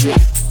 Yeah.